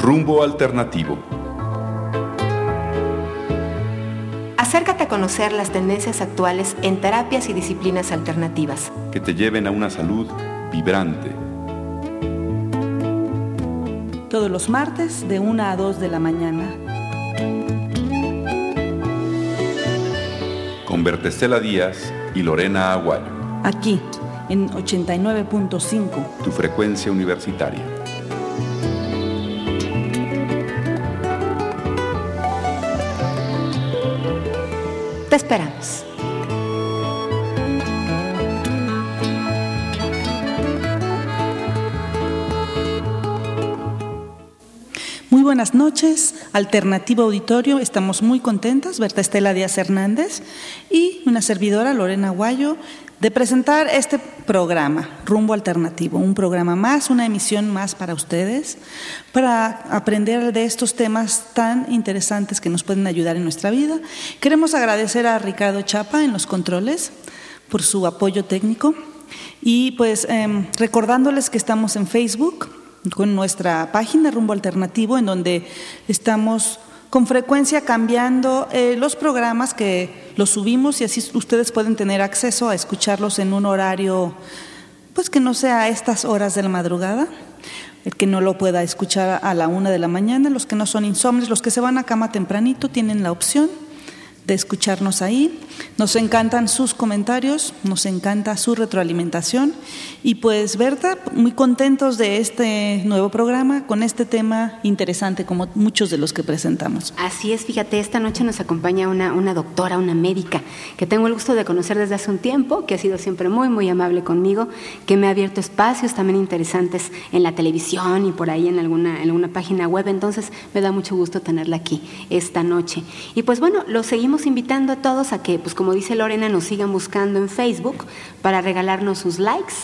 Rumbo Alternativo. Acércate a conocer las tendencias actuales en terapias y disciplinas alternativas. Que te lleven a una salud vibrante. Todos los martes de 1 a 2 de la mañana. Con Bertestela Díaz y Lorena Aguayo. Aquí, en 89.5. Tu frecuencia universitaria. Te esperamos. Muy buenas noches, Alternativo Auditorio. Estamos muy contentas, Berta Estela Díaz Hernández y una servidora, Lorena Guayo, de presentar este programa, Rumbo Alternativo, un programa más, una emisión más para ustedes, para aprender de estos temas tan interesantes que nos pueden ayudar en nuestra vida. Queremos agradecer a Ricardo Chapa en los controles por su apoyo técnico y pues eh, recordándoles que estamos en Facebook con nuestra página Rumbo Alternativo, en donde estamos con frecuencia cambiando eh, los programas que los subimos y así ustedes pueden tener acceso a escucharlos en un horario, pues que no sea a estas horas de la madrugada, el que no lo pueda escuchar a la una de la mañana, los que no son insomnes, los que se van a cama tempranito tienen la opción de escucharnos ahí. Nos encantan sus comentarios, nos encanta su retroalimentación y pues Berta, muy contentos de este nuevo programa con este tema interesante como muchos de los que presentamos. Así es, fíjate, esta noche nos acompaña una, una doctora, una médica que tengo el gusto de conocer desde hace un tiempo, que ha sido siempre muy, muy amable conmigo, que me ha abierto espacios también interesantes en la televisión y por ahí en alguna, en alguna página web, entonces me da mucho gusto tenerla aquí esta noche. Y pues bueno, lo seguimos invitando a todos a que, pues como dice Lorena, nos sigan buscando en Facebook para regalarnos sus likes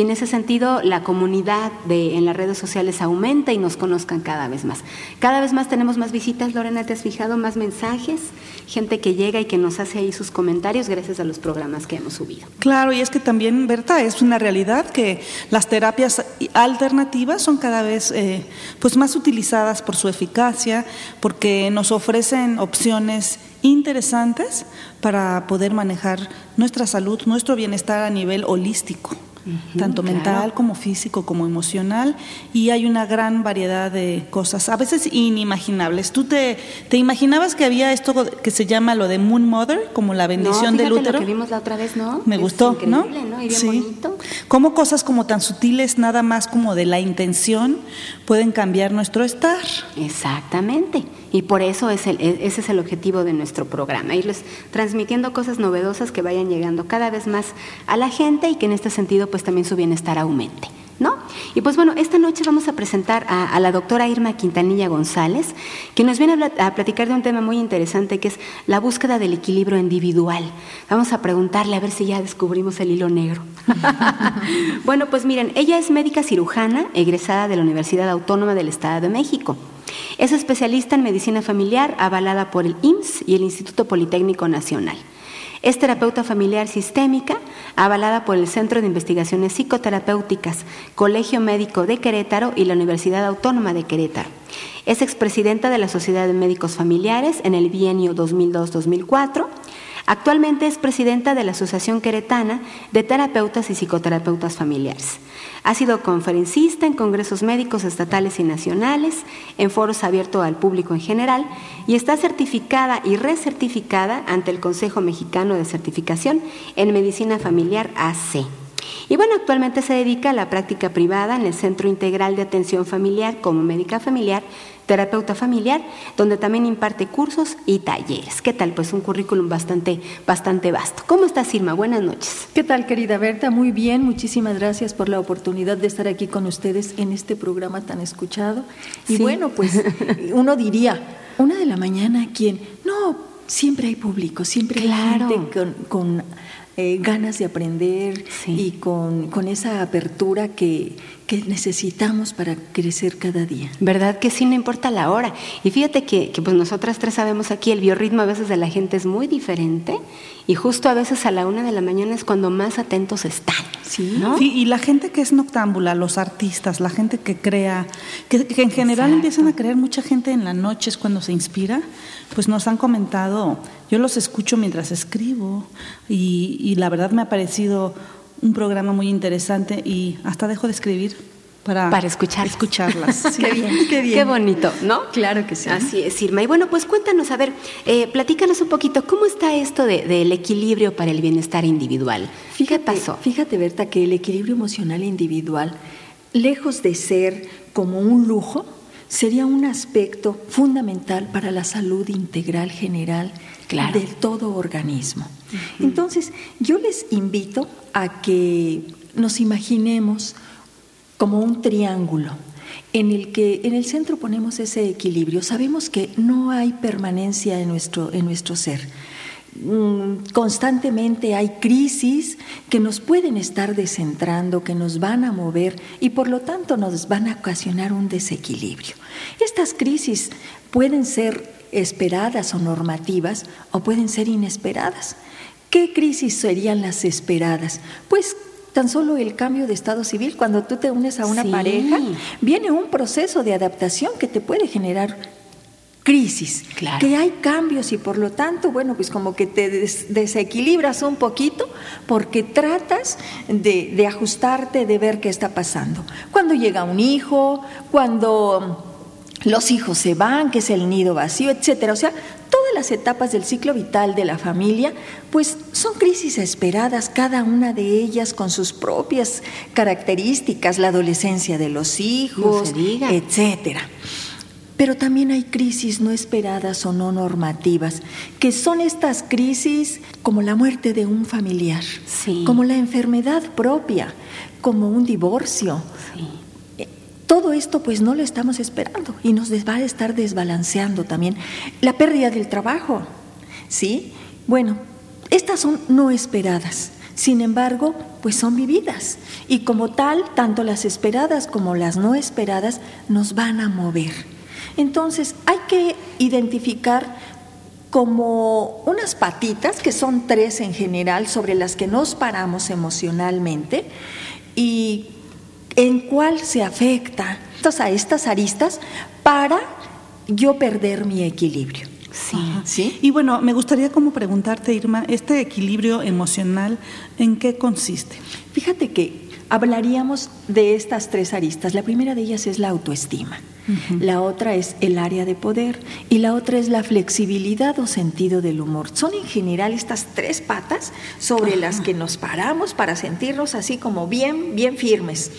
y en ese sentido la comunidad de, en las redes sociales aumenta y nos conozcan cada vez más. Cada vez más tenemos más visitas, Lorena, ¿te has fijado? Más mensajes, gente que llega y que nos hace ahí sus comentarios gracias a los programas que hemos subido. Claro, y es que también, Berta, es una realidad que las terapias alternativas son cada vez eh, pues más utilizadas por su eficacia, porque nos ofrecen opciones interesantes para poder manejar nuestra salud, nuestro bienestar a nivel holístico tanto mental como físico como emocional y hay una gran variedad de cosas, a veces inimaginables. ¿Tú te, te imaginabas que había esto que se llama lo de Moon Mother, como la bendición no, del útero? Lo que vimos la otra vez, ¿no? Me Es gustó, ¿no? ¿no? Y bien sí. bonito. Cómo cosas como tan sutiles, nada más como de la intención, pueden cambiar nuestro estar. Exactamente. Y por eso es el, e- ese es el objetivo de nuestro programa, irles transmitiendo cosas novedosas que vayan llegando cada vez más a la gente y que en este sentido pues también su bienestar aumente. ¿No? Y pues bueno, esta noche vamos a presentar a, a la doctora Irma Quintanilla González, que nos viene a, plat- a platicar de un tema muy interesante que es la búsqueda del equilibrio individual. Vamos a preguntarle a ver si ya descubrimos el hilo negro. bueno, pues miren, ella es médica cirujana, egresada de la Universidad Autónoma del Estado de México. Es especialista en medicina familiar, avalada por el IMSS y el Instituto Politécnico Nacional. Es terapeuta familiar sistémica, avalada por el Centro de Investigaciones Psicoterapéuticas, Colegio Médico de Querétaro y la Universidad Autónoma de Querétaro. Es expresidenta de la Sociedad de Médicos Familiares en el bienio 2002-2004. Actualmente es presidenta de la Asociación Queretana de Terapeutas y Psicoterapeutas Familiares. Ha sido conferencista en congresos médicos estatales y nacionales, en foros abiertos al público en general y está certificada y recertificada ante el Consejo Mexicano de Certificación en Medicina Familiar AC. Y bueno, actualmente se dedica a la práctica privada en el Centro Integral de Atención Familiar como médica familiar, terapeuta familiar, donde también imparte cursos y talleres. ¿Qué tal? Pues un currículum bastante, bastante vasto. ¿Cómo estás, Irma? Buenas noches. ¿Qué tal, querida Berta? Muy bien, muchísimas gracias por la oportunidad de estar aquí con ustedes en este programa tan escuchado. Y Sí. bueno, pues uno diría, una de la mañana, ¿quién? No, siempre hay público, siempre Claro. hay gente con, con, eh, ganas de aprender Sí. y con, con esa apertura que, que necesitamos para crecer cada día. ¿Verdad que sí? No importa la hora. Y fíjate que, que, pues nosotras tres sabemos aquí, el biorritmo a veces de la gente es muy diferente y justo a veces a la una de la mañana es cuando más atentos están. Sí, y la gente que es noctámbula, los artistas, la gente que crea, que, en general empiezan a creer mucha gente en la noche es cuando se inspira, pues nos han comentado, yo los escucho mientras escribo y, y la verdad me ha parecido un programa muy interesante y hasta dejo de escribir para, para escuchar. escucharlas. qué bien, qué bien. Qué bonito, ¿no? Claro que sí. Así es, Irma. Y bueno, pues cuéntanos, a ver, eh, platícanos un poquito, ¿cómo está esto del equilibrio para el bienestar individual? ¿Qué pasó? Fíjate, Berta, que el equilibrio emocional individual, lejos de ser como un lujo, sería un aspecto fundamental para la salud integral general del todo organismo. Entonces, yo les invito a que nos imaginemos como un triángulo en el que en el centro ponemos ese equilibrio. Sabemos que no hay permanencia en nuestro, en nuestro ser. Mm, constantemente hay crisis que nos pueden estar descentrando, que nos van a mover y por lo tanto nos van a ocasionar un desequilibrio. Estas crisis pueden ser esperadas o normativas o pueden ser inesperadas. ¿Qué crisis serían las esperadas? Pues tan solo el cambio de estado civil, cuando tú te unes a una pareja, viene un proceso de adaptación que te puede generar crisis, que hay cambios y por lo tanto, bueno, pues como que te desequilibras un poquito porque tratas de, de ajustarte, de ver qué está pasando. Cuando llega un hijo, cuando los hijos se van, que es el nido vacío, etcétera. O sea, todas las etapas del ciclo vital de la familia, pues son crisis esperadas, cada una de ellas con sus propias características, la adolescencia de los hijos, etcétera. Pero también hay crisis no esperadas o no normativas, que son estas crisis como la muerte de un familiar, como la enfermedad propia, como un divorcio, todo esto pues no lo estamos esperando y nos va a estar desbalanceando también. La pérdida del trabajo, ¿sí? Bueno, estas son no esperadas. Sin embargo, pues son vividas y como tal, tanto las esperadas como las no esperadas nos van a mover. Entonces, hay que identificar como unas patitas, que son tres en general, sobre las que nos paramos emocionalmente y en cuál se afecta a estas aristas para yo perder mi equilibrio. Sí. sí. Y bueno, me gustaría como preguntarte, Irma, este equilibrio emocional, ¿en qué consiste? Fíjate que hablaríamos de estas tres aristas. La primera de ellas es la autoestima, la otra es el área de poder y la otra es la flexibilidad o sentido del humor. Son en general estas tres patas sobre las que nos paramos para sentirnos así como bien, bien firmes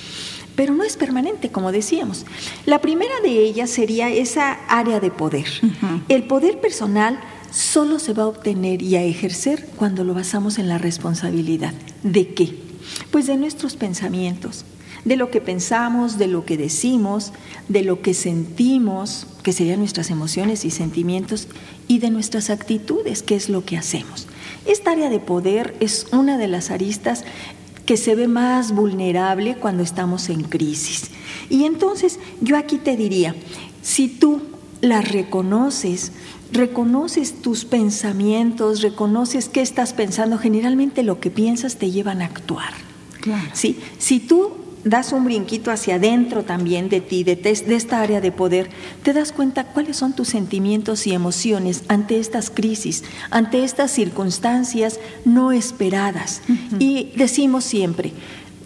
pero no es permanente, como decíamos. La primera de ellas sería esa área de poder. El poder personal solo se va a obtener y a ejercer cuando lo basamos en la responsabilidad. ¿De qué? Pues de nuestros pensamientos, de lo que pensamos, de lo que decimos, de lo que sentimos, que serían nuestras emociones y sentimientos, y de nuestras actitudes, que es lo que hacemos. Esta área de poder es una de las aristas que se ve más vulnerable cuando estamos en crisis. Y entonces yo aquí te diría, si tú la reconoces, reconoces tus pensamientos, reconoces qué estás pensando, generalmente lo que piensas te llevan a actuar. ¿sí? Si tú das un brinquito hacia adentro también de ti, de, de, esta área de poder, te das cuenta cuáles son tus sentimientos y emociones ante estas crisis, ante estas circunstancias no esperadas. Y decimos siempre,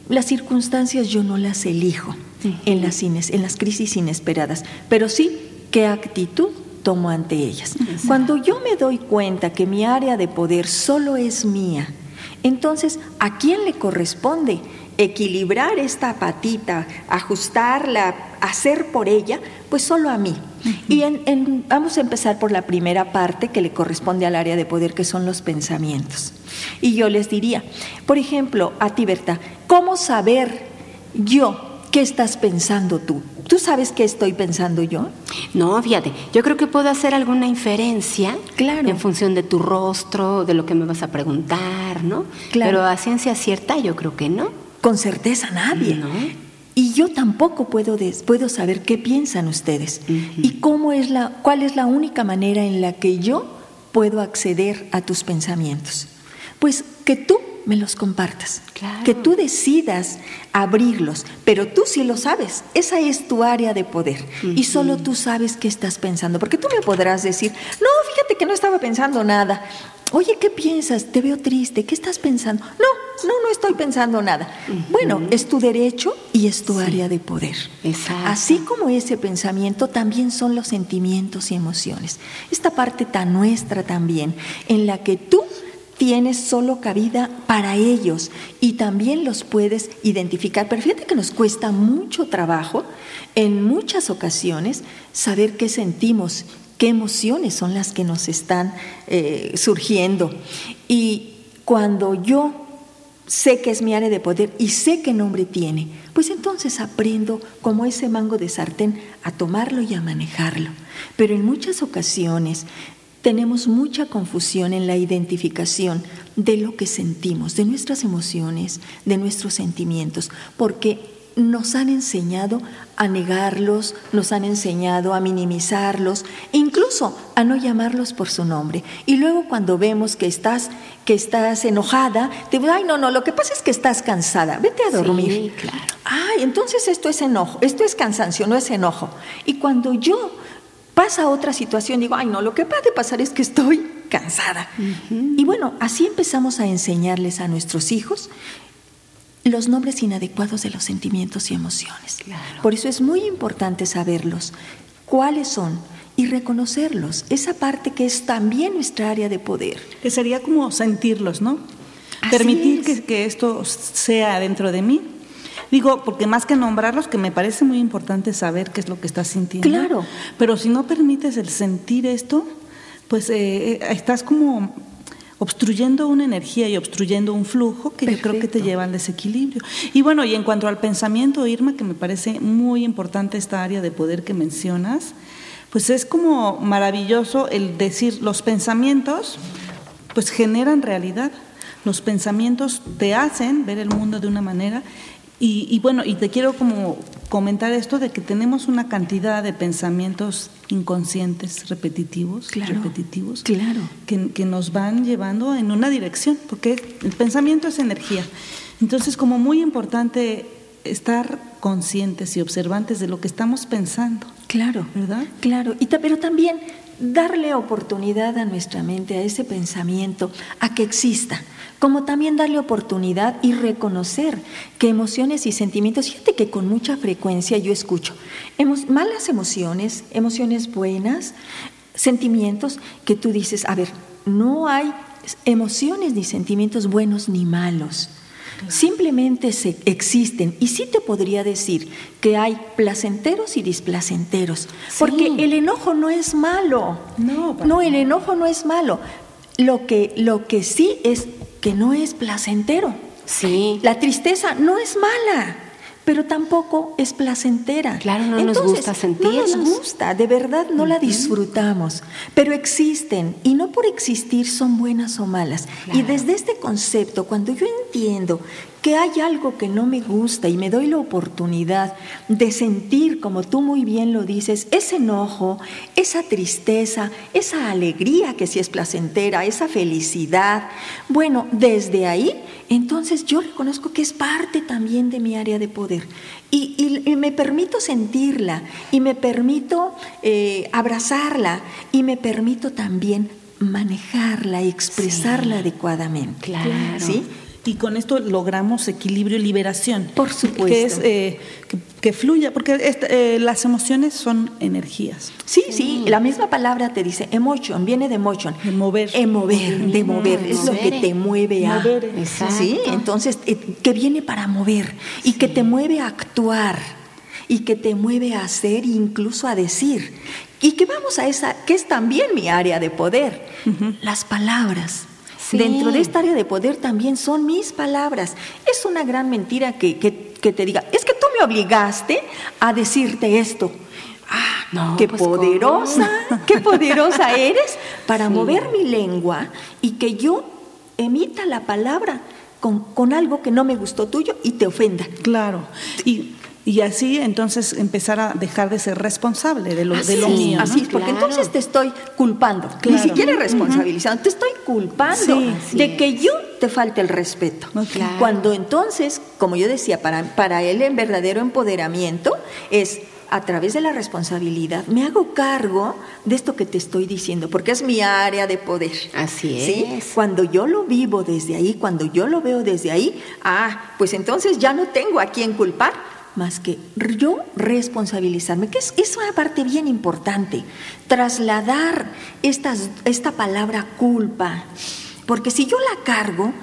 las circunstancias yo no las elijo en, las en las crisis inesperadas, pero sí qué actitud tomo ante ellas. Cuando yo me doy cuenta que mi área de poder solo es mía, entonces, ¿a quién le corresponde equilibrar esta patita, ajustarla, hacer por ella? Pues solo a mí. Y vamos a empezar por la primera parte que le corresponde al área de poder, que son los pensamientos. Y yo les diría, por ejemplo, a ti, Berta, ¿cómo saber yo qué estás pensando tú? ¿Tú sabes qué estoy pensando yo? No, fíjate, yo creo que puedo hacer alguna inferencia claro. en función de tu rostro, de lo que me vas a preguntar, ¿no? Claro. Pero a ciencia cierta yo creo que no. Con certeza nadie. Y yo tampoco puedo, puedo saber qué piensan ustedes y cómo es la, cuál es la única manera en la que yo puedo acceder a tus pensamientos. Pues que tú me los compartas. Claro. Que tú decidas abrirlos, pero tú sí lo sabes. Esa es tu área de poder. Y solo tú sabes qué estás pensando. Porque tú me podrás decir, no, fíjate que no estaba pensando nada. Oye, ¿qué piensas? Te veo triste. ¿Qué estás pensando? No, no, no estoy pensando nada. Bueno, es tu derecho y es tu área de poder. Exacto. Así como ese pensamiento, también son los sentimientos y emociones. Esta parte tan nuestra también, en la que tú tienes solo cabida para ellos y también los puedes identificar. Pero fíjate que nos cuesta mucho trabajo, en muchas ocasiones, saber qué sentimos, qué emociones son las que nos están eh, surgiendo. Y cuando yo sé que es mi área de poder y sé qué nombre tiene, pues entonces aprendo como ese mango de sartén a tomarlo y a manejarlo. Pero en muchas ocasiones tenemos mucha confusión en la identificación de lo que sentimos, de nuestras emociones, de nuestros sentimientos, porque nos han enseñado a negarlos, nos han enseñado a minimizarlos, incluso a no llamarlos por su nombre. Y luego cuando vemos que estás que estás enojada, te digo, ay, no, no, lo que pasa es que estás cansada, vete a dormir. Sí, claro. Ay, entonces esto es enojo, esto es cansancio, no es enojo. Y cuando yo pasa otra situación, digo, ay, no, lo que puede pasar es que estoy cansada. Y bueno, así empezamos a enseñarles a nuestros hijos los nombres inadecuados de los sentimientos y emociones. Claro. Por eso es muy importante saberlos, cuáles son y reconocerlos, esa parte que es también nuestra área de poder. Que sería como sentirlos, ¿no? Así Permitir es. que, que esto sea dentro de mí. Digo, porque más que nombrarlos, que me parece muy importante saber qué es lo que estás sintiendo. Claro. Pero si no permites el sentir esto, pues eh, eh, estás como obstruyendo una energía y obstruyendo un flujo que yo creo que te lleva al desequilibrio. Y bueno, y en cuanto al pensamiento, Irma, que me parece muy importante esta área de poder que mencionas, pues es como maravilloso el decir los pensamientos pues generan realidad. Los pensamientos te hacen ver el mundo de una manera y, y bueno, y te quiero como comentar esto de que tenemos una cantidad de pensamientos inconscientes, repetitivos, Claro, repetitivos, claro. que, que nos van llevando en una dirección, porque el pensamiento es energía. Entonces, como muy importante estar conscientes y observantes de lo que estamos pensando, Claro, ¿verdad? Claro, y ta- pero también darle oportunidad a nuestra mente, a ese pensamiento, a que exista, como también darle oportunidad y reconocer que emociones y sentimientos, fíjate que con mucha frecuencia yo escucho malas emociones, emociones buenas, sentimientos que tú dices, a ver, no hay emociones ni sentimientos buenos ni malos. Simplemente se existen y sí te podría decir que hay placenteros y displacenteros, porque el enojo no es malo. No, no, el enojo no es malo. Lo que, lo que sí es que no es placentero. Sí. La tristeza no es mala, pero tampoco es placentera. Claro, no nos gusta No sentirnos. nos gusta, de verdad no la disfrutamos, pero existen y no por existir son buenas o malas. Y desde este concepto, cuando yo entiendo que hay algo que no me gusta y me doy la oportunidad de sentir, como tú muy bien lo dices, ese enojo, esa tristeza, esa alegría que sí es placentera, esa felicidad, bueno, desde ahí, entonces yo reconozco que es parte también de mi área de poder. Y, y- y me permito sentirla, y me permito eh, abrazarla, y me permito también manejarla y expresarla adecuadamente. Claro. ¿Sí? Y con esto logramos equilibrio y liberación. Por supuesto. Que es eh, que, que fluya, porque este, eh, las emociones son energías. Sí, sí, la misma palabra te dice emotion, viene de motion. De mover. Eh, mover, de Mm, mover, es lo que te mueve a. Mover, exacto. Sí, entonces, eh, que viene para mover y que te mueve a actuar y que te mueve a hacer e incluso a decir. Y que vamos a esa, que es también mi área de poder, las palabras. Sí. Dentro de esta área de poder también son mis palabras. Es una gran mentira que, que- que te diga, es que tú me obligaste a decirte esto. Ah, No, qué pues, ¿cómo? poderosa, qué poderosa eres para Sí. mover mi lengua y que yo emita la palabra con, con algo que no me gustó tuyo y te ofenda. Claro. Y, y así entonces empezar a dejar de ser responsable de lo, así de lo es, mío. ¿no? Así es, porque Claro. entonces te estoy culpando, ni siquiera responsabilizando, te estoy culpando Sí, de es. que yo te falte el respeto. Claro. Cuando entonces, como yo decía, para, para él el verdadero empoderamiento es a través de la responsabilidad, me hago cargo de esto que te estoy diciendo, porque es mi área de poder. Así ¿Sí? es. Cuando yo lo vivo desde ahí, cuando yo lo veo desde ahí, ah, pues entonces ya no tengo a quién culpar más que yo responsabilizarme, que es, es una parte bien importante, trasladar estas, esta palabra culpa, porque si yo la cargo,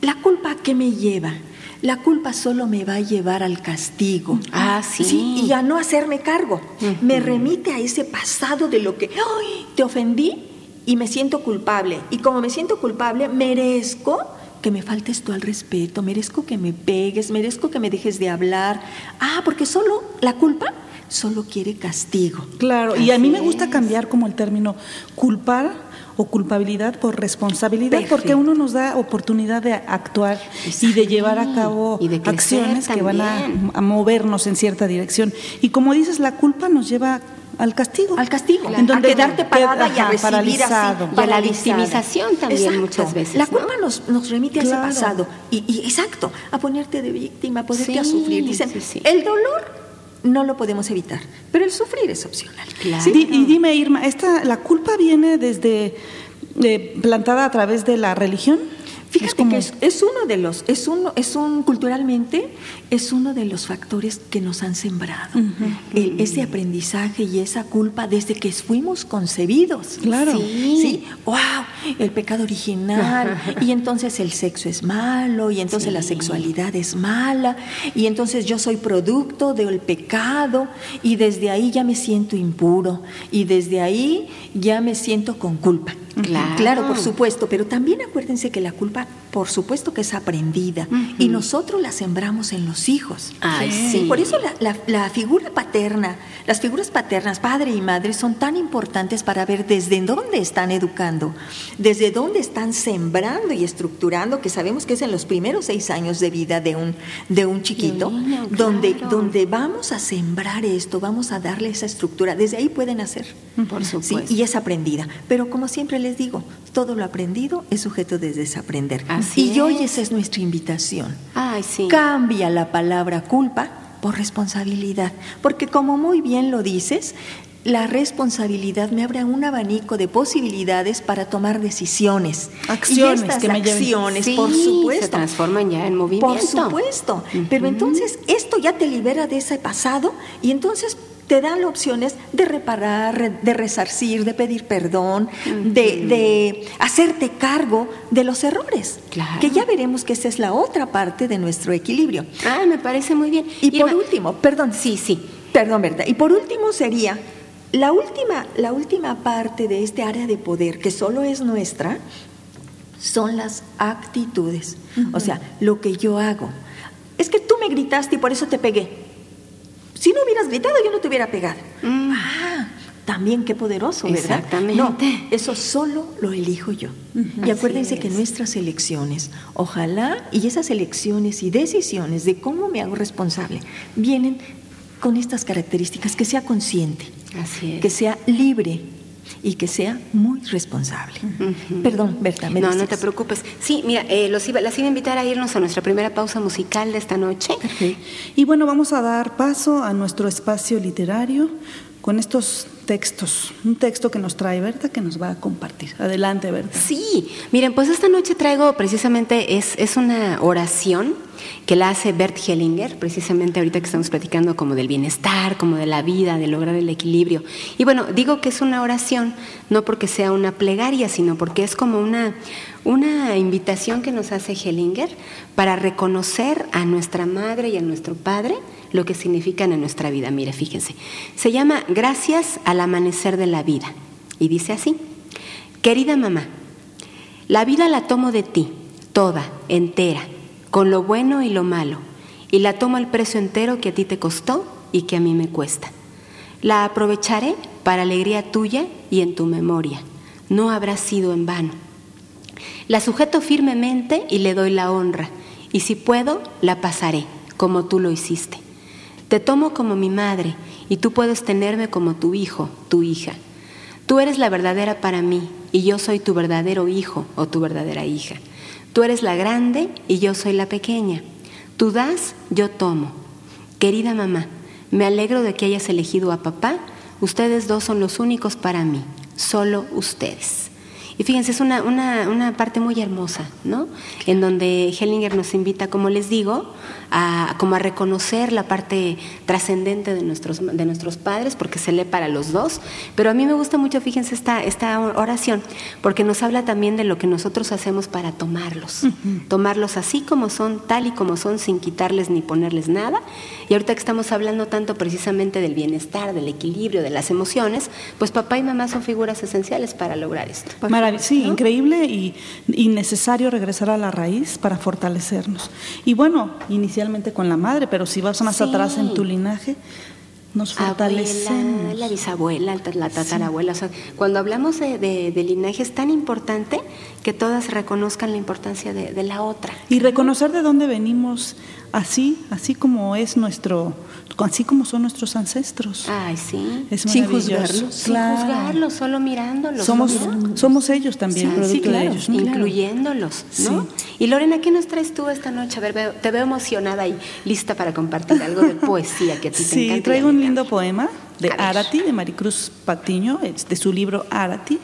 ¿la culpa a qué me lleva? La culpa solo me va a llevar al castigo. Ah, sí. y a no hacerme cargo. Me remite a ese pasado de lo que, ¡ay! Te ofendí y me siento culpable. Y como me siento culpable, merezco que me faltes tú al respeto, merezco que me pegues, merezco que me dejes de hablar. Ah, porque solo la culpa solo quiere castigo. Claro, y a mí me gusta cambiar como el término culpar o culpabilidad por responsabilidad, porque uno nos da oportunidad de actuar y de llevar a cabo acciones que van a, a movernos en cierta dirección. Y como dices, la culpa nos lleva al castigo. Al castigo, En donde a quedarte queda- parada y a recibir paralizado. así. Y a la victimización también muchas veces, La ¿no? culpa nos, nos remite a Claro. ese pasado. Y, y exacto, a ponerte de víctima, a ponerte a sufrir. Dicen, sí, sí. el dolor no lo podemos evitar, pero el sufrir es opcional. Claro. Di- y dime, Irma, esta, ¿la culpa viene desde eh, plantada a través de la religión? Fíjate como- que es, es uno de los, es uno, es un culturalmente, es uno de los factores que nos han sembrado. El- ese aprendizaje y esa culpa desde que fuimos concebidos. Claro. Sí. Sí, wow, el pecado original, y entonces el sexo es malo, y entonces la sexualidad es mala, y entonces yo soy producto del pecado, y desde ahí ya me siento impuro, y desde ahí ya me siento con culpa. Claro. Claro, por supuesto, pero también acuérdense que la culpa, por supuesto que es aprendida, y nosotros la sembramos en los hijos. Ay, Sí. sí. Por eso la, la- la figura paterna, las figuras paternas, padre y madre, son tan importantes para ver desde dónde están educando, desde dónde están sembrando y estructurando, que sabemos que es en los primeros seis años de vida de un, de un chiquito, niño, donde, claro. donde vamos a sembrar esto, vamos a darle esa estructura. Desde ahí pueden hacer. Por Sí, supuesto. y es aprendida. Pero como siempre les digo, todo lo aprendido es sujeto de desaprender. Así y hoy es. esa es nuestra invitación. Ay, sí. Cambia la palabra culpa por responsabilidad, porque como muy bien lo dices, la responsabilidad me abre un abanico de posibilidades para tomar decisiones. Acciones y estas que me acciones, Sí, por se supuesto. transforman ya en movimiento. Por supuesto. Pero entonces esto ya te libera de ese pasado y entonces te dan opciones de reparar, re- de resarcir, de pedir perdón, de, de hacerte cargo de los errores. Claro. Que ya veremos que esa es la otra parte de nuestro equilibrio. Ah, me parece muy bien. Y por último, perdón. Sí, sí. Perdón, Berta. Y por último sería la última, la última parte de este área de poder que solo es nuestra son las actitudes. O sea, lo que yo hago. Es que tú me gritaste y por eso te pegué. Si no hubieras gritado, yo no te hubiera pegado. Mm. Ah, también qué poderoso, ¿verdad? Exactamente. No, eso solo lo elijo yo. Y acuérdense que es. nuestras elecciones, ojalá, y esas elecciones y decisiones de cómo me hago responsable, vienen con estas características, que sea consciente, Así es. que sea libre y que sea muy responsable. Perdón, Berta, me No, no te preocupes. Sí, mira, eh, los iba, las iba a invitar a irnos a nuestra primera pausa musical de esta noche. Perfecto. Y bueno, vamos a dar paso a nuestro espacio literario con estos textos. Un texto que nos trae Berta, que nos va a compartir. Adelante, Berta. Sí, miren, pues esta noche traigo precisamente, es, es una oración que la hace Bert Hellinger, precisamente ahorita que estamos platicando como del bienestar, como de la vida, de lograr el equilibrio. Y bueno, digo que es una oración, no porque sea una plegaria, sino porque es como una, una invitación que nos hace Hellinger para reconocer a nuesra madre y a nuestro padre lo que significan en nuestra vida. Mire, fíjense, se llama Gracias al amanecer de la vida. Y dice así, querida mamá, la vida la tomo de ti, toda, entera, con lo bueno y lo malo, y la tomo al precio entero que a ti te costó y que a mí me cuesta. La aprovecharé para alegría tuya y en tu memoria. No habrá sido en vano. La sujeto firmemente y le doy la honra, y si puedo, la pasaré, como tú lo hiciste. Te tomo como mi madre y tú puedes tenerme como tu hijo, tu hija. Tú eres la verdadera para mí y yo soy tu verdadero hijo o tu verdadera hija. Tú eres la grande y yo soy la pequeña. Tú das, yo tomo. Querida mamá, me alegro de que hayas elegido a papá. Ustedes dos son los únicos para mí, solo ustedes. Y fíjense, es una, una, una parte muy hermosa, ¿no? En donde Hellinger nos invita, como les digo, a, como a reconocer la parte trascendente de nuestros, de nuestros padres, porque se lee para los dos. Pero a mí me gusta mucho, fíjense, esta, esta oración, porque nos habla también de lo que nosotros hacemos para tomarlos. Tomarlos así como son, tal y como son, sin quitarles ni ponerles nada. Y ahorita que estamos hablando tanto precisamente del bienestar, del equilibrio, de las emociones, pues papá y mamá son figuras esenciales para lograr esto sí, increíble y, y, necesario regresar a la raíz para fortalecernos. Y bueno, inicialmente con la madre, pero si vas más atrás en tu linaje, nos fortalecemos. la bisabuela, la tatarabuela. cuando hablamos de, de, linaje es tan importante que todas reconozcan la importancia de, de la otra. Y reconocer de dónde venimos así, así como es nuestro, así como son nuestros ancestros. Ay, sí. Es sin juzgarlos. Sin juzgarlos, solo mirándolos. Somos, somos ellos también, producto de ellos. Incluyéndolos, ¿no? Y Lorena, ¿qué nos traes tú esta noche? A ver, te veo emocionada y lista para compartir algo de poesía que a ti te encanta. Sí, traigo un lindo poema de Arati, de Maricruz Patiño, de su libro Arati,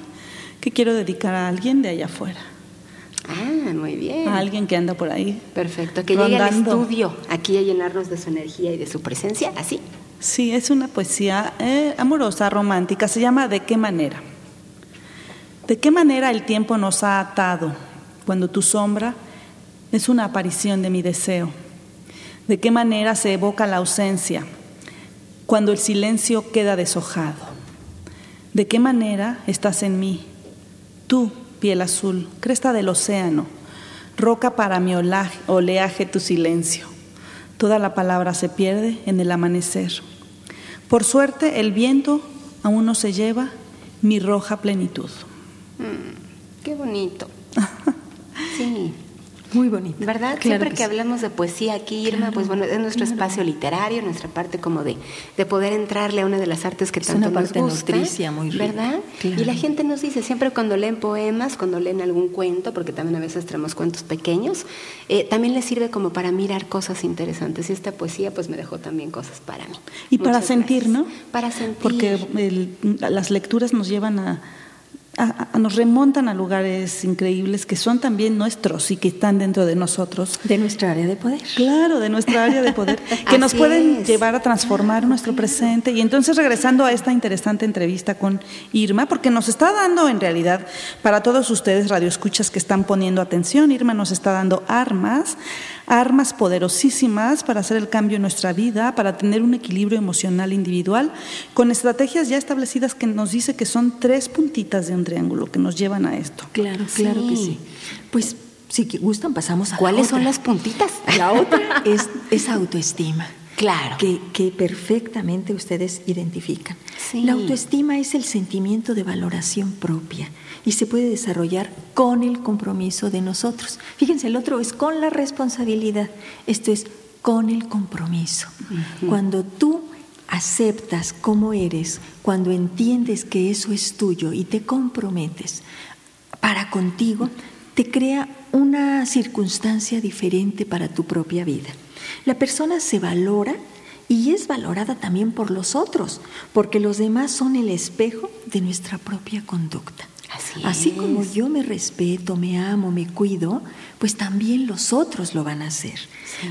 que quiero dedicar a alguien de allá afuera. Ah, muy bien. A alguien que anda por ahí. Perfecto, que llegue al estudio aquí a llenarnos de su energía y de su presencia, así. Sí, es una poesía eh, amorosa, romántica, se llama ¿De qué manera? ¿De qué manera el tiempo nos ha atado cuando tu sombra es una aparición de mi deseo? ¿De qué manera se evoca la ausencia cuando el silencio queda deshojado? ¿De qué manera estás en mí? Tú, piel azul, cresta del océano, roca para mi oleaje, tu silencio. Toda la palabra se pierde en el amanecer. Por suerte el viento aún no se lleva mi roja plenitud. Mm, qué bonito. sí. Muy bonito. ¿Verdad? Siempre que, hablamos de poesía aquí, Irma, pues bueno, es nuestro espacio literario, nuestra parte como de, de poder entrarle a una de las artes que tanto nos gusta. muy ¿Verdad? Y la gente nos dice, siempre cuando leen poemas, cuando leen algún cuento, porque también a veces traemos cuentos pequeños, eh, también les sirve como para mirar cosas interesantes. Y esta poesía pues me dejó también cosas para mí. Y para sentir, ¿no? Para sentir. Porque las lecturas nos llevan a nos remontan a lugares increíbles que son también nuestros y que están dentro de nosotros. De nuestra área de poder. Claro, de nuestra área de poder, que nos pueden llevar a transformar nuestro presente. Y entonces regresando a esta interesante entrevista con Irma, porque nos está dando en realidad, para todos ustedes radioescuchas que están poniendo atención, Irma nos está dando armas armas poderosísimas para hacer el cambio en nuestra vida, para tener un equilibrio emocional individual, con estrategias ya establecidas que nos dice que son tres puntitas de un triángulo que nos llevan a esto. Claro, claro que sí. Pues si gustan pasamos a ¿Cuáles son las puntitas? La otra es, es autoestima. Claro. Que, que, perfectamente ustedes identifican. La autoestima es el sentimiento de valoración propia y se puede desarrollar con el compromiso de nosotros. Fíjense, el otro es con la responsabilidad, esto es con el compromiso. Cuando tú aceptas cómo eres, cuando entiendes que eso es tuyo y te comprometes para contigo, te crea una circunstancia diferente para tu propia vida. La persona se valora y es valorada también por los otros, porque los demás son el espejo de nuestra propia conducta. Así, como yo me respeto, me amo, me cuido, pues también los otros lo van a hacer.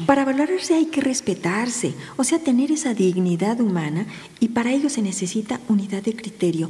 Para valorarse hay que respetarse, o sea, tener esa dignidad humana y para ello se necesita unidad de criterio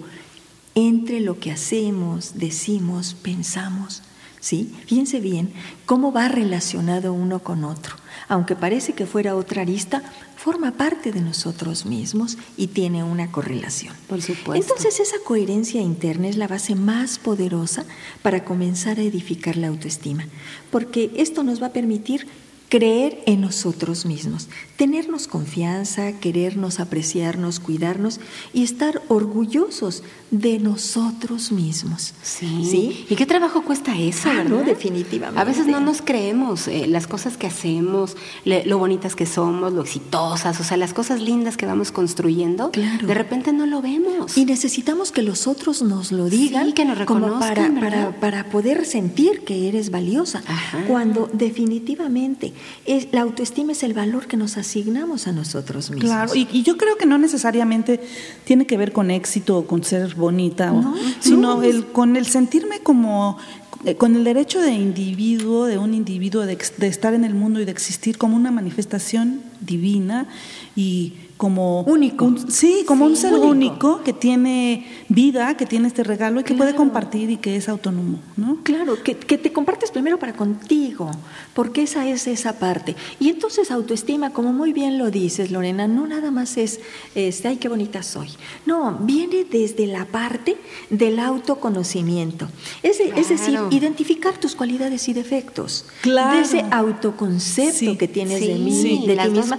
entre lo que hacemos, decimos, pensamos. ¿Sí? Fíjense bien cómo va relacionado uno con otro. Aunque parece que fuera otra arista, forma parte de nosotros mismos y tiene una correlación. Por supuesto. Entonces esa coherencia interna es la base más poderosa para comenzar a edificar la autoestima, porque esto nos va a permitir creer en nosotros mismos, tenernos confianza, querernos, apreciarnos, cuidarnos y estar orgullosos de nosotros mismos. Sí. ¿Y qué trabajo cuesta eso, ah, verdad? definitivamente. A veces no nos creemos eh, las cosas que hacemos, lo bonitas que somos, lo exitosas, o sea, las cosas lindas que vamos construyendo. Claro. De repente no lo vemos. Y necesitamos que los otros nos lo digan. que nos reconozcan. para, para, poder sentir que eres valiosa. Cuando definitivamente es, la autoestima es el valor que nos asignamos a nosotros mismos. Claro, y, y yo creo que no necesariamente tiene que ver con éxito o con ser bonita, sino el, con el sentirme como eh, con el derecho de individuo, de un individuo, de, de, estar en el mundo y de existir como una manifestación divina y como único. sí, como un ser único. que tiene vida, que tiene este regalo y que puede compartir y que es autónomo, ¿no? Claro, que, que, te compartes primero para contigo, porque esa es esa parte. Y entonces autoestima, como muy bien lo dices, Lorena, no nada más es, este, ay, qué bonita soy. No, viene desde la parte del autoconocimiento. Es, es decir, identificar tus cualidades y defectos. Claro. De ese autoconcepto que tienes de mí, de ti misma,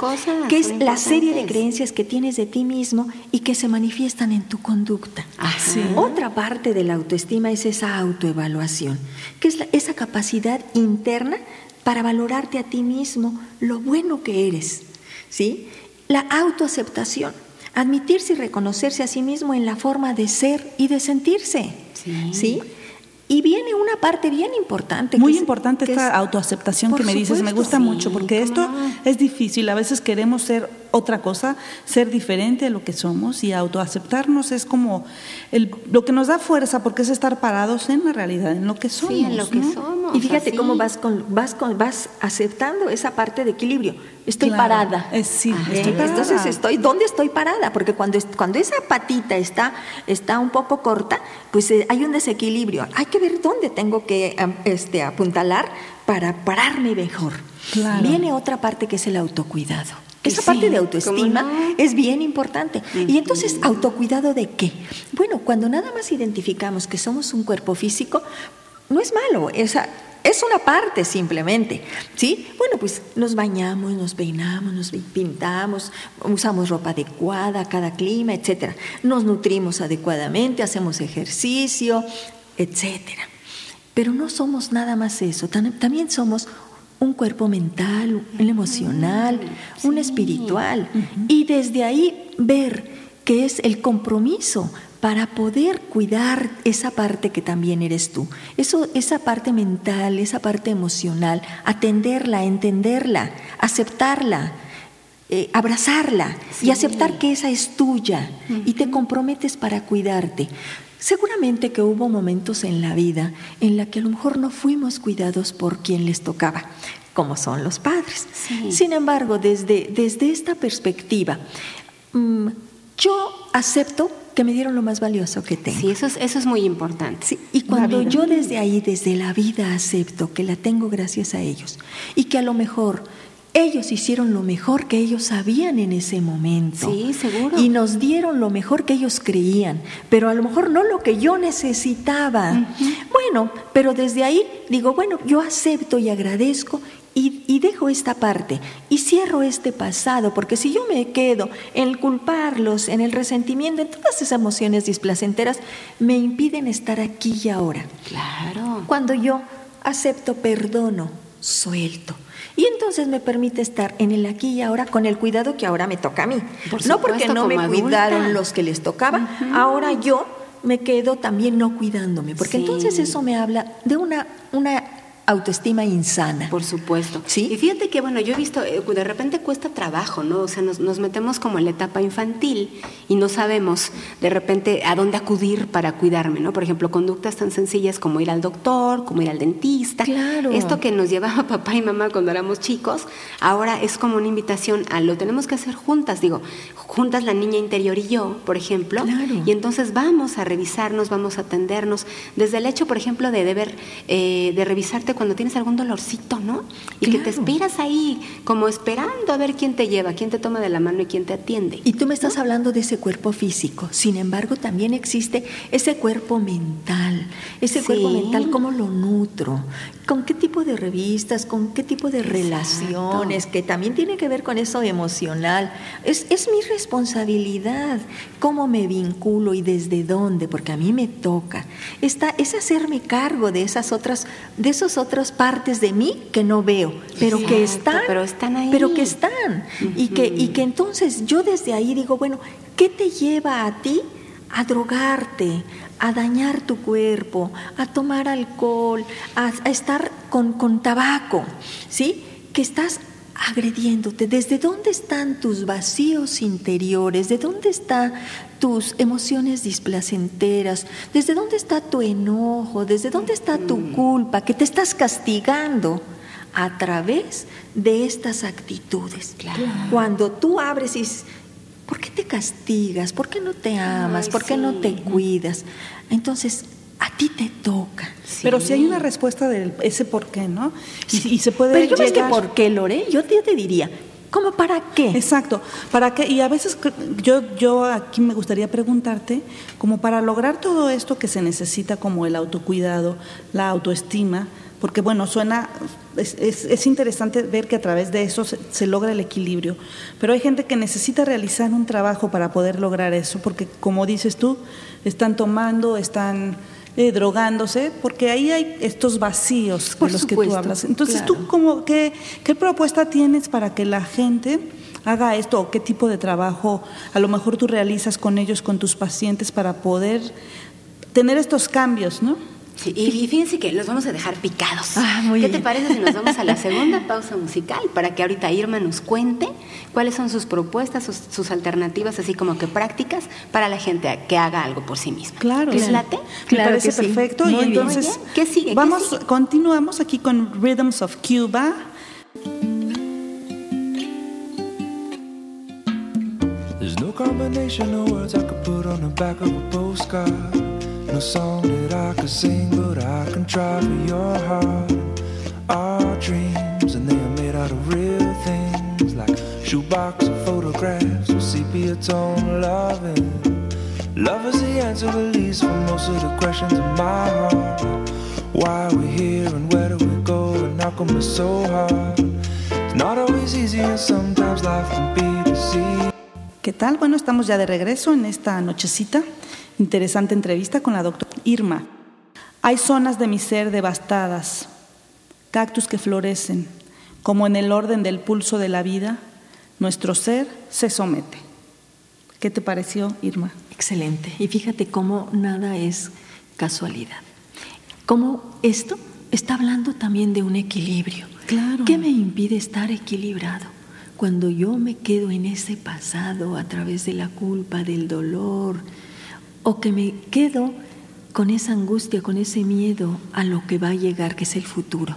que es la serie de creencias que tienes de ti mismo y que se manifiestan en tu conducta. Otra parte de la autoestima es esa autoevaluación, que es esa capacidad interna para valorarte a ti mismo lo bueno que eres. ¿sí? La autoaceptación, admitirse y reconocerse a sí mismo en la forma de ser y de sentirse. ¿sí? Y viene una parte bien importante. Muy importante esta autoaceptación que me dices, me gusta mucho, porque esto es difícil. A veces queremos ser otra cosa, ser diferente de lo que somos y autoaceptarnos es como el, lo que nos da fuerza, porque es estar parados en la realidad, en lo que somos. en lo que somos. Y fíjate cómo vas, con, vas, con, vas aceptando esa parte de equilibrio. Estoy parada. sí, Entonces estoy, ¿dónde estoy parada? Porque cuando, cuando esa patita está, está un poco corta, pues eh, hay un desequilibrio. Hay que ver dónde tengo que este, apuntalar para pararme mejor. Viene otra parte que es el autocuidado. Esa parte de autoestima es bien importante. Y entonces, ¿autocuidado de qué? Bueno, cuando nada más identificamos que somos un cuerpo físico, no es malo. Esa, es una parte simplemente, ¿sí? Bueno, pues nos bañamos, nos peinamos, nos pintamos, usamos ropa adecuada a cada clima, etcétera. Nos nutrimos adecuadamente, hacemos ejercicio, etcétera. Pero no somos nada más eso, también somos un cuerpo mental, un emocional, un espiritual. Y desde ahí ver que es el compromiso para poder cuidar esa parte que también eres tú. Eso, esa parte mental, esa parte emocional, atenderla, entenderla, aceptarla, eh, abrazarla y aceptar que esa es tuya y te comprometes para cuidarte. Seguramente que hubo momentos en la vida en la que a lo mejor no fuimos cuidados por quien les tocaba, como son los padres. Sin embargo, desde, desde esta perspectiva, mm, yo acepto que me dieron lo más valioso que tengo. Sí, eso es, eso es muy importante. y cuando yo desde ahí, desde la vida, acepto que la tengo gracias a ellos y que a lo mejor ellos hicieron lo mejor que ellos sabían en ese momento. Sí, seguro. Y nos dieron lo mejor que ellos creían, pero a lo mejor no lo que yo necesitaba. Bueno, pero desde ahí digo, bueno, yo acepto y agradezco y, y, dejo esta parte y cierro este pasado, porque si yo me quedo en el culparlos, en el resentimiento, en todas esas emociones displacenteras, me impiden estar aquí y ahora. Claro. Cuando yo acepto, perdono, suelto. Y entonces me permite estar en el aquí y ahora con el cuidado que ahora me toca a mí. no porque no me cuidaron los que les tocaba, ahora yo me quedo también no cuidándome, porque entonces eso me habla de una, una autoestima insana. Por supuesto. ¿Sí? Y fíjate que, bueno, yo he visto, eh, de repente cuesta trabajo, ¿no? O sea, nos, nos, metemos como en la etapa infantil y no sabemos de repente a dónde acudir para cuidarme, ¿no? Por ejemplo, conductas tan sencillas como ir al doctor, como ir al dentista. Claro. Esto que nos llevaba papá y mamá cuando éramos chicos, ahora es como una invitación a lo tenemos que hacer juntas, digo, juntas la niña interior y yo, por ejemplo. Claro. Y entonces vamos a revisarnos, vamos a atendernos. Desde el hecho, por ejemplo, de deber, eh, de revisarte cuando tienes algún dolorcito, ¿no? Y que te esperas ahí, como esperando a ver quién te lleva, quién te toma de la mano y quién te atiende. Y tú me estás hablando de ese cuerpo físico. Sin embargo, también existe ese cuerpo mental. Ese cuerpo mental, ¿cómo lo nutro? ¿Con qué tipo de revistas? ¿Con qué tipo de relaciones? Que también tiene que ver con eso emocional. Es, es mi responsabilidad. ¿Cómo me vinculo y desde dónde? Porque a mí me toca. Está, es hacerme cargo de esas otras, de esas otras partes de mí que no veo, pero que están, pero están ahí. Pero que están. y, que, y que entonces yo desde ahí digo, bueno, ¿qué te lleva a ti a drogarte, a dañar tu cuerpo, a tomar alcohol, a, estar con, con tabaco? ¿Sí? Que estás agrediéndote. ¿Desde dónde están tus vacíos interiores? ¿De dónde están tus emociones displacenteras? ¿Desde dónde está tu enojo? ¿Desde dónde está tu mm. culpa que te estás castigando? a través de estas actitudes. Cuando tú abres y dices, ¿por qué te castigas? ¿Por qué no te amas? ¿Por qué no te cuidas? Entonces, a ti te toca. Pero si hay una respuesta de ese por qué, ¿no? Y, se puede Pero yo más que por qué, Lore, yo te, te diría, ¿cómo para qué? Exacto, ¿para qué? Y a veces yo, yo aquí me gustaría preguntarte, como para lograr todo esto que se necesita como el autocuidado, la autoestima, porque bueno, suena, es, es, interesante ver que a través de eso se, se, logra el equilibrio, pero hay gente que necesita realizar un trabajo para poder lograr eso, porque como dices tú, están tomando, están eh, drogándose, porque ahí hay estos vacíos de los que tú hablas. Entonces, ¿tú cómo, qué, qué propuesta tienes para que la gente haga esto o qué tipo de trabajo a lo mejor tú realizas con ellos, con tus pacientes, para poder tener estos cambios, ¿no? Sí, y fíjense que los vamos a dejar picados. Ah, ¿Qué te parece si nos vamos a la segunda pausa musical para que ahorita Irma nos cuente cuáles son sus propuestas, sus, alternativas, así como que prácticas para la gente que haga algo por sí misma? Claro. ¿Les late? Claro Me parece perfecto. y entonces, ¿qué sigue? Vamos, continuamos aquí con Rhythms of Cuba. There's no combination of words I could put on the back of a postcard. No song that I could sing, but I can try for your heart. Our dreams, and they are made out of real things, like shoebox of photographs loving. Love is the answer, least for most of the questions in my heart. Why are we here and where do we go? Not. ¿Qué tal? Bueno, estamos ya de regreso en esta nochecita. Interesante entrevista con la doctora Irma. Hay zonas de mi ser devastadas, cactus que florecen, como en el orden del pulso de la vida, nuestro ser se somete. ¿Qué te pareció, Irma? Excelente. Y fíjate cómo nada es casualidad. Cómo esto está hablando también de un equilibrio. Claro. ¿Qué me impide estar equilibrado? Cuando yo me quedo en ese pasado a través de la culpa, del dolor, o que me quedo con esa angustia, con ese miedo a lo que va a llegar, que es el futuro.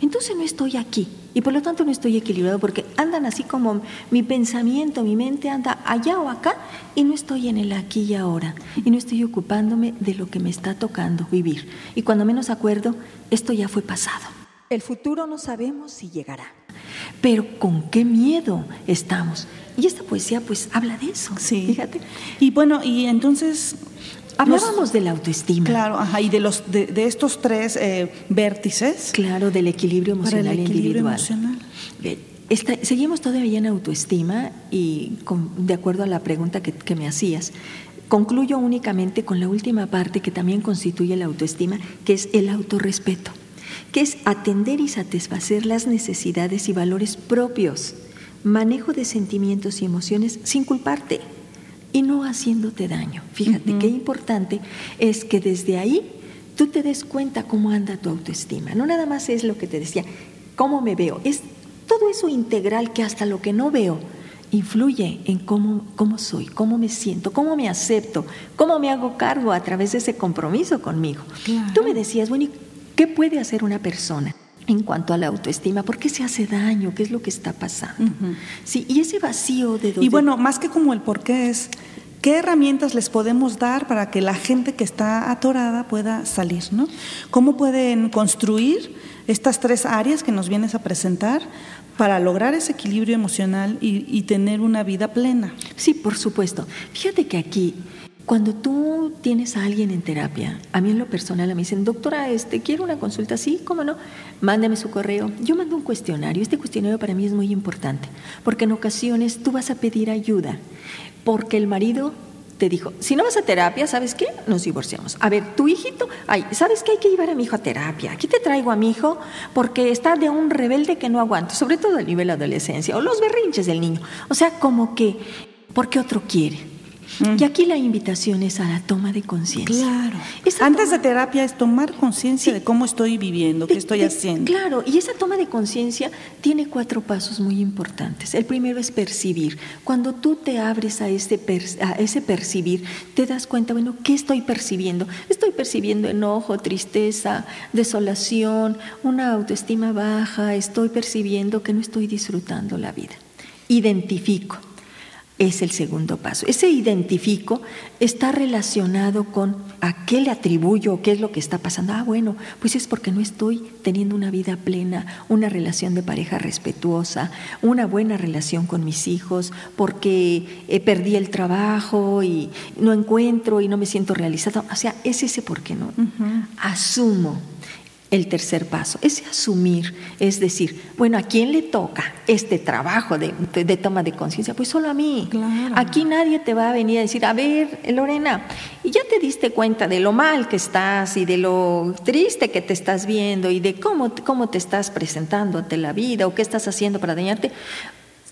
Entonces no estoy aquí y por lo tanto no estoy equilibrado porque andan así como mi pensamiento, mi mente anda allá o acá y no estoy en el aquí y ahora y no estoy ocupándome de lo que me está tocando vivir. Y cuando menos acuerdo, esto ya fue pasado. El futuro no sabemos si llegará, pero con qué miedo estamos. Y esta poesía pues habla de eso, sí. fíjate. Y bueno, y entonces Hablábamos de la autoestima. Claro, ajá, y de, los, de, estos tres eh, vértices. Claro, del equilibrio emocional para el equilibrio individual. Emocional. seguimos todavía en autoestima y de acuerdo a la pregunta que, que me hacías, concluyo únicamente con la última parte que también constituye la autoestima, que es el autorrespeto, que es atender y satisfacer las necesidades y valores propios, manejo de sentimientos y emociones sin culparte y no haciéndote daño. Fíjate qué importante es que desde ahí tú te des cuenta cómo anda tu autoestima. No nada más es lo que te decía, cómo me veo, es todo eso integral que hasta lo que no veo influye en cómo, cómo soy, cómo me siento, cómo me acepto, cómo me hago cargo a través de ese compromiso conmigo. Tú me decías, bueno, ¿y qué puede hacer una persona? En cuanto a la autoestima, ¿por qué se hace daño? ¿Qué es lo que está pasando? Sí, y ese vacío de... Y bueno, más que como el por qué es, ¿qué herramientas les podemos dar para que la gente que está atorada pueda salir? ¿no? ¿Cómo pueden construir estas tres áreas que nos vienes a presentar para lograr ese equilibrio emocional y, y tener una vida plena. Sí, por supuesto. Fíjate que aquí cuando tú tienes a alguien en terapia, a mí en lo personal me dicen, doctora, este, quiero una consulta, sí, cómo no, mándame su correo. Yo mando un cuestionario, este cuestionario para mí es muy importante, porque en ocasiones tú vas a pedir ayuda, porque el marido te dijo, si no vas a terapia, ¿sabes qué? Nos divorciamos. A ver, tu hijito, ay, ¿sabes qué? Hay que llevar a mi hijo a terapia. Aquí te traigo a mi hijo porque está de un rebelde que no aguanto, sobre todo a nivel adolescencia, o los berrinches del niño. O sea, como que, porque otro quiere. Y aquí la invitación es a la toma de conciencia. Claro. Antes de terapia es tomar conciencia de cómo estoy viviendo, qué estoy haciendo. Claro, y esa toma de conciencia tiene cuatro pasos muy importantes. El primero es percibir. Cuando tú te abres a ese, a ese percibir, te das cuenta, bueno, ¿qué estoy percibiendo? Estoy percibiendo enojo, tristeza, desolación, una autoestima baja, estoy percibiendo que no estoy disfrutando la vida. Identifico es el segundo paso. Ese identifico está relacionado con a qué le atribuyo, qué es lo que está pasando. Ah, bueno, pues es porque no estoy teniendo una vida plena, una relación de pareja respetuosa, una buena relación con mis hijos, porque eh, perdí el trabajo y no encuentro y no me siento realizado. O sea, es ese por qué no. Asumo el tercer paso, ese asumir, es decir, bueno, ¿a quién le toca este trabajo de, toma de conciencia? Pues solo a mí. Aquí nadie te va a venir a decir, a ver, Lorena, y ya te diste cuenta de lo mal que estás y de lo triste que te estás viendo y de cómo, cómo te estás presentando ante la vida o qué estás haciendo para dañarte.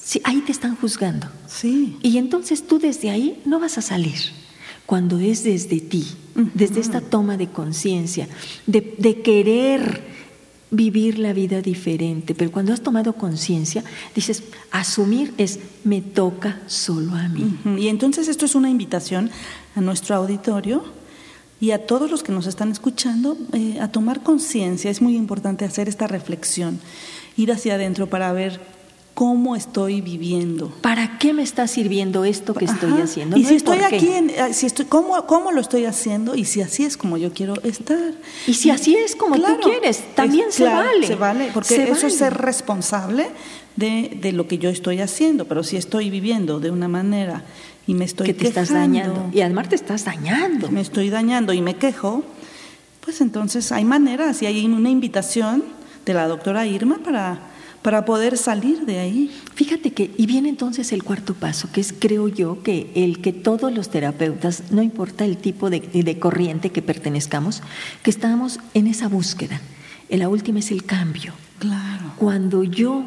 Sí, ahí te están juzgando. Sí. Y entonces tú desde ahí no vas a salir cuando es desde ti, desde esta toma de conciencia, de, querer vivir la vida diferente. Pero cuando has tomado conciencia, dices, asumir es, me toca solo a mí. Y entonces esto es una invitación a nuestro auditorio y a todos los que nos están escuchando eh, a tomar conciencia. Es muy importante hacer esta reflexión, ir hacia adentro para ver cómo estoy viviendo. ¿Para qué me está sirviendo esto que estoy haciendo? Y si estoy aquí, eh, si estoy, ¿cómo, ¿cómo lo estoy haciendo? Y si así es como yo quiero estar. Y si así es como tú quieres, también se vale. Se vale, porque eso es ser responsable de, de, lo que yo estoy haciendo. Pero si estoy viviendo de una manera y me estoy que te estás dañando. Y además te estás dañando. Me estoy dañando y me quejo, pues entonces hay maneras y hay una invitación de la doctora Irma para para poder salir de ahí. Fíjate que, y viene entonces el cuarto paso, que es, creo yo, que el que todos los terapeutas, no importa el tipo de, de corriente que pertenezcamos, que estamos en esa búsqueda. La última es el cambio. Claro. Cuando yo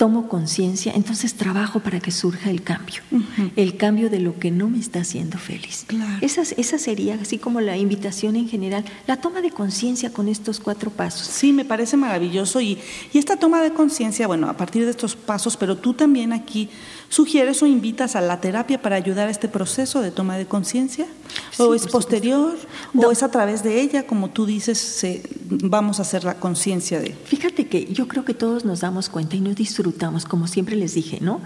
tomo conciencia, entonces trabajo para que surja el cambio, el cambio de lo que no me está haciendo feliz. Esa, esa sería así como la invitación en general, la toma de conciencia con estos cuatro pasos. Sí, me parece maravilloso y, y esta toma de conciencia, bueno, a partir de estos pasos, pero tú también aquí ¿Sugieres o invitas a la terapia para ayudar a este proceso de toma de conciencia? ¿O es posterior? ¿O es a través de ella, como tú dices, se, vamos a hacer la conciencia de? Fíjate que yo creo que todos nos damos cuenta y nos disfrutamos, como siempre les dije, ¿no?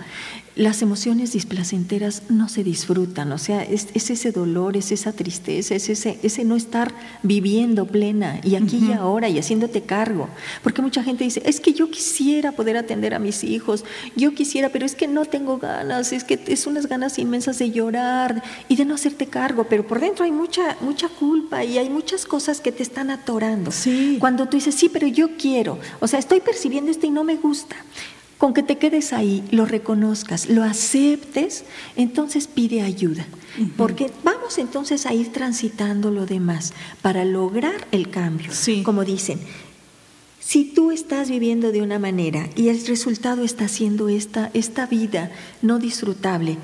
las emociones displacenteras no se disfrutan, o sea, es, ese dolor, es esa tristeza, es ese, ese no estar viviendo plena y aquí y ahora y haciéndote cargo. Porque mucha gente dice, es que yo quisiera poder atender a mis hijos, yo quisiera, pero es que no tengo ganas, es que es unas ganas inmensas de llorar y de no hacerte cargo, pero por dentro hay mucha, mucha culpa y hay muchas cosas que te están atorando. Sí. Cuando tú dices, sí, pero yo quiero, o sea, estoy percibiendo esto y no me gusta. Con que te quedes ahí, lo reconozcas, lo aceptes, entonces pide ayuda. Porque vamos entonces a ir transitando lo demás para lograr el cambio. Como dicen, si tú estás viviendo de una manera y el resultado está siendo esta, esta vida no disfrutable,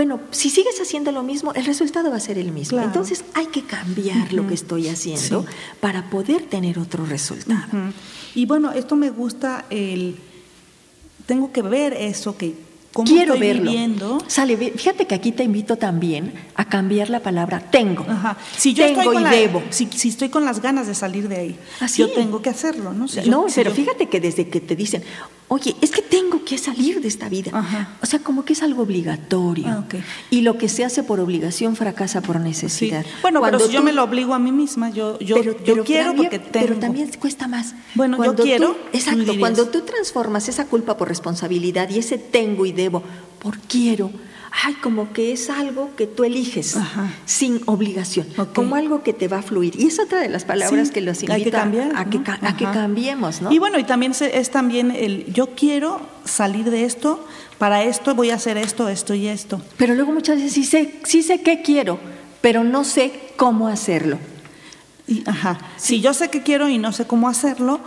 bueno, si sigues haciendo lo mismo, el resultado va a ser el mismo. Entonces hay que cambiar lo que estoy haciendo para poder tener otro resultado. Y bueno, esto me gusta el tengo que ver eso que cómo Quiero estoy verlo. viviendo. Sale, fíjate que aquí te invito también a cambiar la palabra tengo. Si yo tengo estoy y debo. Si, estoy con las ganas de salir de ahí, Así. yo tengo que hacerlo, ¿no? no, pero fíjate que desde que te dicen, oye, es que tengo que salir de esta vida. Ajá. O sea, como que es algo obligatorio. Ah. Y lo que se hace por obligación fracasa por necesidad. Sí. Bueno, Cuando pero si yo me lo obligo a mí misma, yo, yo, pero, yo pero quiero también- porque tengo. Pero también cuesta más. Bueno, yo quiero, tú- exacto, cuando tú transformas esa culpa por responsabilidad y ese tengo y debo por quiero, ay, como que es algo que tú eliges Ajá. sin obligación, como algo que te va a fluir. Y es otra de las palabras Sí, que los invita hay que cambiar, a, que, ¿no? a que cambiemos, ¿no? Y bueno, y también es también el yo quiero salir de esto, para esto voy a hacer esto, esto y esto. Pero luego muchas veces sí sé, sí sé qué quiero, pero no sé cómo hacerlo. Ajá. Si yo sé que quiero y no sé cómo hacerlo,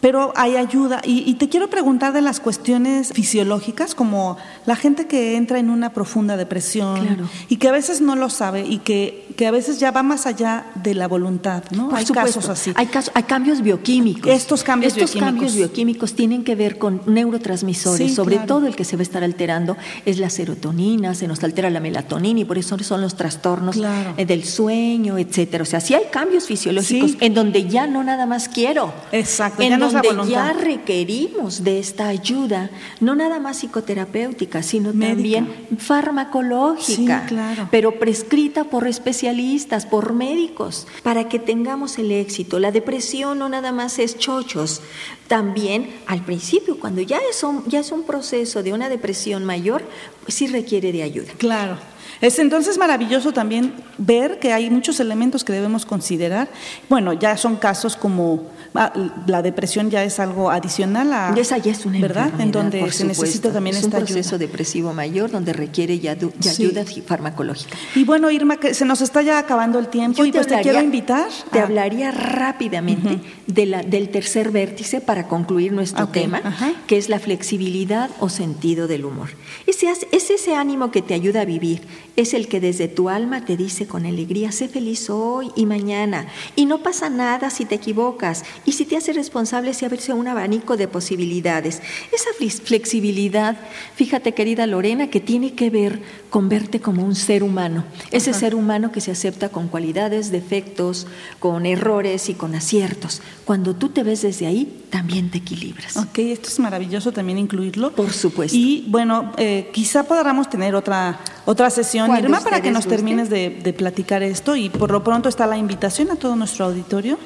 pero hay ayuda. Y, y te quiero preguntar de las cuestiones fisiológicas, como la gente que entra en una profunda depresión Claro. y que a veces no lo sabe y que, que a veces ya va más allá de la voluntad, ¿no? Por hay supuesto, casos así. Hay, casos- hay cambios bioquímicos. Estos cambios Estos bioquímicos. cambios bioquímicos tienen que ver con neurotransmisores. Sí, Sobre claro. todo el que se va a estar alterando es la serotonina, se nos altera la melatonina y por eso son los trastornos Claro. eh, del sueño, etcétera. O sea, sí hay cambios fisiológicos Sí. en donde ya no nada más quiero. Exacto, en ya no voluntad. ya requerimos de esta ayuda, no nada más psicoterapéutica, sino Médica. también farmacológica, Sí, claro. pero prescrita por especialistas, por médicos, para que tengamos el éxito. La depresión no nada más es chochos, también al principio, cuando ya es un, ya es un proceso de una depresión mayor, pues sí requiere de ayuda. Claro. Es entonces maravilloso también ver que hay muchos elementos que debemos considerar. Bueno, ya son casos como ah, la depresión ya es algo adicional a Esa ya es una ¿verdad? En donde por se necesita también es esta un proceso ayuda. depresivo mayor donde requiere ya, du- ya Sí. ayuda farmacológica. Y bueno, Irma, que se nos está ya acabando el tiempo Yo y pues te quiero invitar. Te a- hablaría rápidamente de la- del tercer vértice para concluir nuestro tema, que es la flexibilidad o sentido del humor. Ese, es ese ánimo que te ayuda a vivir, es el que desde tu alma te dice con alegría, sé feliz hoy y mañana. Y no pasa nada si te equivocas. Y si te hace responsable, si abrirse un abanico de posibilidades. Esa flex- flexibilidad, fíjate querida Lorena, que tiene que ver con verte como un ser humano. Ese ser humano que se acepta con cualidades, defectos, con errores y con aciertos. Cuando tú te ves desde ahí, también te equilibras. Ok, esto es maravilloso también incluirlo. Por supuesto. Y bueno, eh, quizá podamos tener otra otra sesión, Irma, para que nos gusten. termines de, de platicar esto. Y por lo pronto está la invitación a todo nuestro auditorio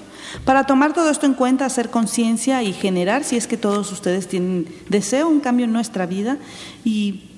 para tomar todo esto en cuenta, hacer conciencia y generar, si es que todos ustedes tienen deseo, un cambio en nuestra vida y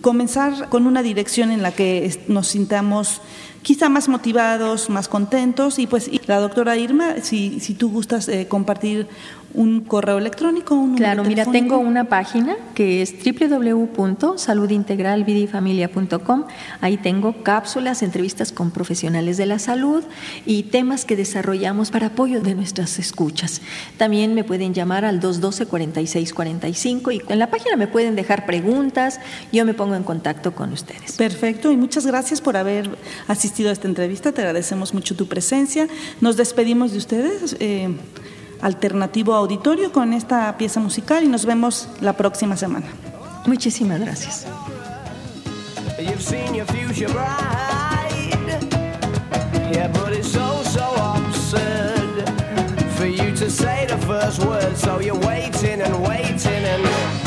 comenzar con una dirección en la que nos sintamos quizá más motivados, más contentos. Y pues y la doctora Irma, si, si tú gustas eh, compartir un correo electrónico, un Claro, mira, telefónico. tengo una página que es www.saludintegralvidifamilia.com. Ahí tengo cápsulas, entrevistas con profesionales de la salud y temas que desarrollamos para apoyo de nuestras escuchas. También me pueden llamar al 212-4645 y en la página me pueden dejar preguntas. Yo me pongo en contacto con ustedes. Perfecto, y muchas gracias por haber asistido a esta entrevista. Te agradecemos mucho tu presencia. Nos despedimos de ustedes, eh, Alternativo Auditorio, con esta pieza musical y nos vemos la próxima semana. Muchísimas gracias. Say the first word. So you're waiting and waiting and